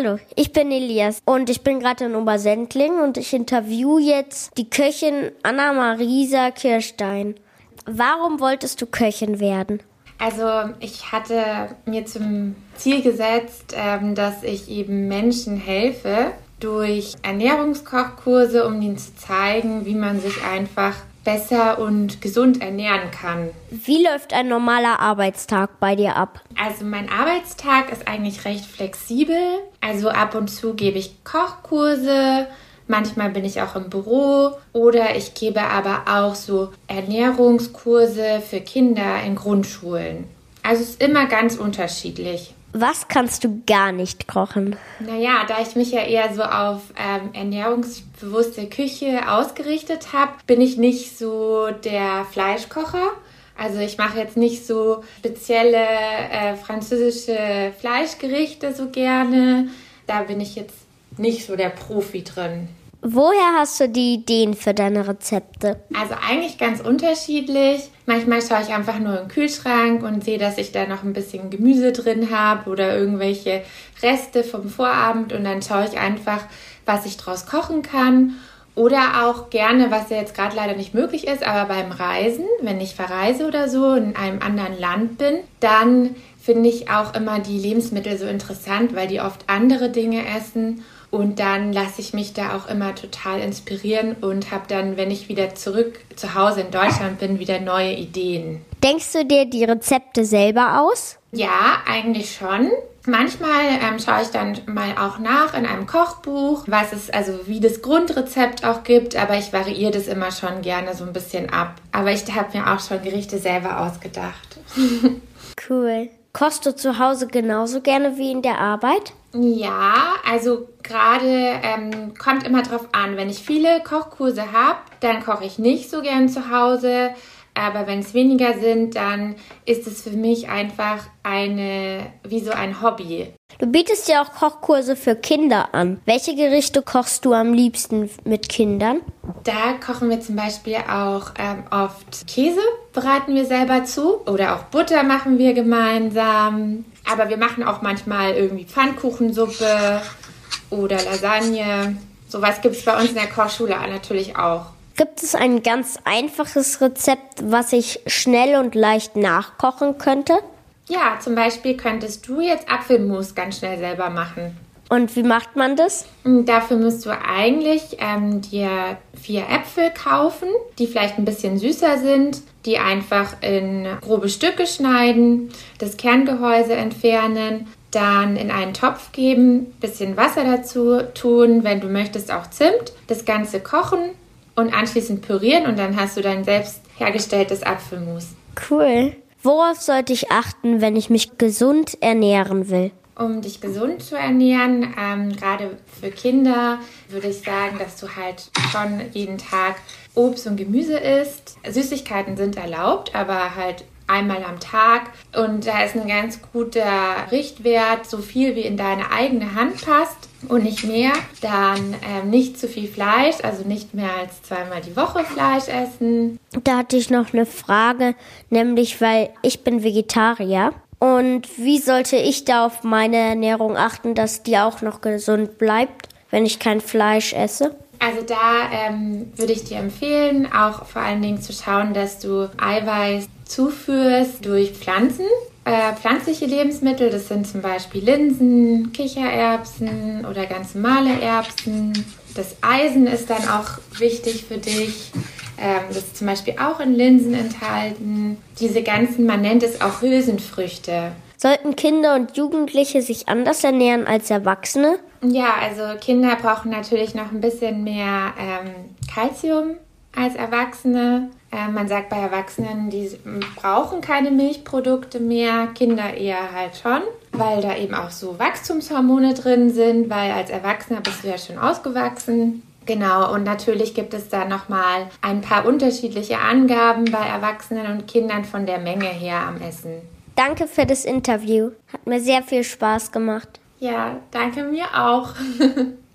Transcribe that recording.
Hallo, ich bin Elias und ich bin gerade in Obersendling und ich interview jetzt die Köchin Anna-Marisa Kirstein. Warum wolltest du Köchin werden? Also ich hatte mir zum Ziel gesetzt, ähm, dass ich eben Menschen helfe durch Ernährungskochkurse, um ihnen zu zeigen, wie man sich einfach besser und gesund ernähren kann. Wie läuft ein normaler Arbeitstag bei dir ab? Also mein Arbeitstag ist eigentlich recht flexibel. Also ab und zu gebe ich Kochkurse, manchmal bin ich auch im Büro oder ich gebe aber auch so Ernährungskurse für Kinder in Grundschulen. Also es ist immer ganz unterschiedlich. Was kannst du gar nicht kochen? Naja, da ich mich ja eher so auf ähm, ernährungsbewusste Küche ausgerichtet habe, bin ich nicht so der Fleischkocher. Also ich mache jetzt nicht so spezielle äh, französische Fleischgerichte so gerne. Da bin ich jetzt nicht so der Profi drin. Woher hast du die Ideen für deine Rezepte? Also eigentlich ganz unterschiedlich. Manchmal schaue ich einfach nur im Kühlschrank und sehe, dass ich da noch ein bisschen Gemüse drin habe oder irgendwelche Reste vom Vorabend und dann schaue ich einfach, was ich draus kochen kann. Oder auch gerne, was ja jetzt gerade leider nicht möglich ist, aber beim Reisen, wenn ich verreise oder so in einem anderen Land bin, dann finde ich auch immer die Lebensmittel so interessant, weil die oft andere Dinge essen und dann lasse ich mich da auch immer total inspirieren und habe dann, wenn ich wieder zurück zu Hause in Deutschland bin, wieder neue Ideen. Denkst du dir die Rezepte selber aus? Ja, eigentlich schon. Manchmal ähm, schaue ich dann mal auch nach in einem Kochbuch, was es also wie das Grundrezept auch gibt, aber ich variiere das immer schon gerne so ein bisschen ab. Aber ich habe mir auch schon Gerichte selber ausgedacht. cool. Kochst du zu Hause genauso gerne wie in der Arbeit? Ja, also gerade ähm, kommt immer drauf an. Wenn ich viele Kochkurse habe, dann koche ich nicht so gern zu Hause. Aber wenn es weniger sind, dann ist es für mich einfach eine, wie so ein Hobby. Du bietest ja auch Kochkurse für Kinder an. Welche Gerichte kochst du am liebsten mit Kindern? Da kochen wir zum Beispiel auch ähm, oft Käse, bereiten wir selber zu. Oder auch Butter machen wir gemeinsam. Aber wir machen auch manchmal irgendwie Pfannkuchensuppe oder Lasagne. Sowas gibt es bei uns in der Kochschule natürlich auch. Gibt es ein ganz einfaches Rezept, was ich schnell und leicht nachkochen könnte? Ja, zum Beispiel könntest du jetzt Apfelmus ganz schnell selber machen. Und wie macht man das? Dafür musst du eigentlich ähm, dir vier Äpfel kaufen, die vielleicht ein bisschen süßer sind, die einfach in grobe Stücke schneiden, das Kerngehäuse entfernen, dann in einen Topf geben, bisschen Wasser dazu tun, wenn du möchtest auch Zimt, das Ganze kochen und anschließend pürieren und dann hast du dein selbst hergestelltes Apfelmus. Cool. Worauf sollte ich achten, wenn ich mich gesund ernähren will? Um dich gesund zu ernähren, ähm, gerade für Kinder, würde ich sagen, dass du halt schon jeden Tag Obst und Gemüse isst. Süßigkeiten sind erlaubt, aber halt einmal am Tag. Und da ist ein ganz guter Richtwert, so viel wie in deine eigene Hand passt und nicht mehr. Dann ähm, nicht zu viel Fleisch, also nicht mehr als zweimal die Woche Fleisch essen. Da hatte ich noch eine Frage, nämlich weil ich bin Vegetarier. Und wie sollte ich da auf meine Ernährung achten, dass die auch noch gesund bleibt, wenn ich kein Fleisch esse? Also da ähm, würde ich dir empfehlen, auch vor allen Dingen zu schauen, dass du Eiweiß zuführst durch Pflanzen. Äh, pflanzliche Lebensmittel, das sind zum Beispiel Linsen, Kichererbsen oder ganz normale Erbsen. Das Eisen ist dann auch wichtig für dich. Ähm, das ist zum Beispiel auch in Linsen enthalten. Diese ganzen, man nennt es auch Hülsenfrüchte. Sollten Kinder und Jugendliche sich anders ernähren als Erwachsene? Ja, also Kinder brauchen natürlich noch ein bisschen mehr ähm, Kalzium als Erwachsene. Äh, man sagt bei Erwachsenen, die brauchen keine Milchprodukte mehr, Kinder eher halt schon, weil da eben auch so Wachstumshormone drin sind, weil als Erwachsener bist du ja schon ausgewachsen. Genau, und natürlich gibt es da nochmal ein paar unterschiedliche Angaben bei Erwachsenen und Kindern von der Menge her am Essen. Danke für das Interview. Hat mir sehr viel Spaß gemacht. Ja, danke mir auch.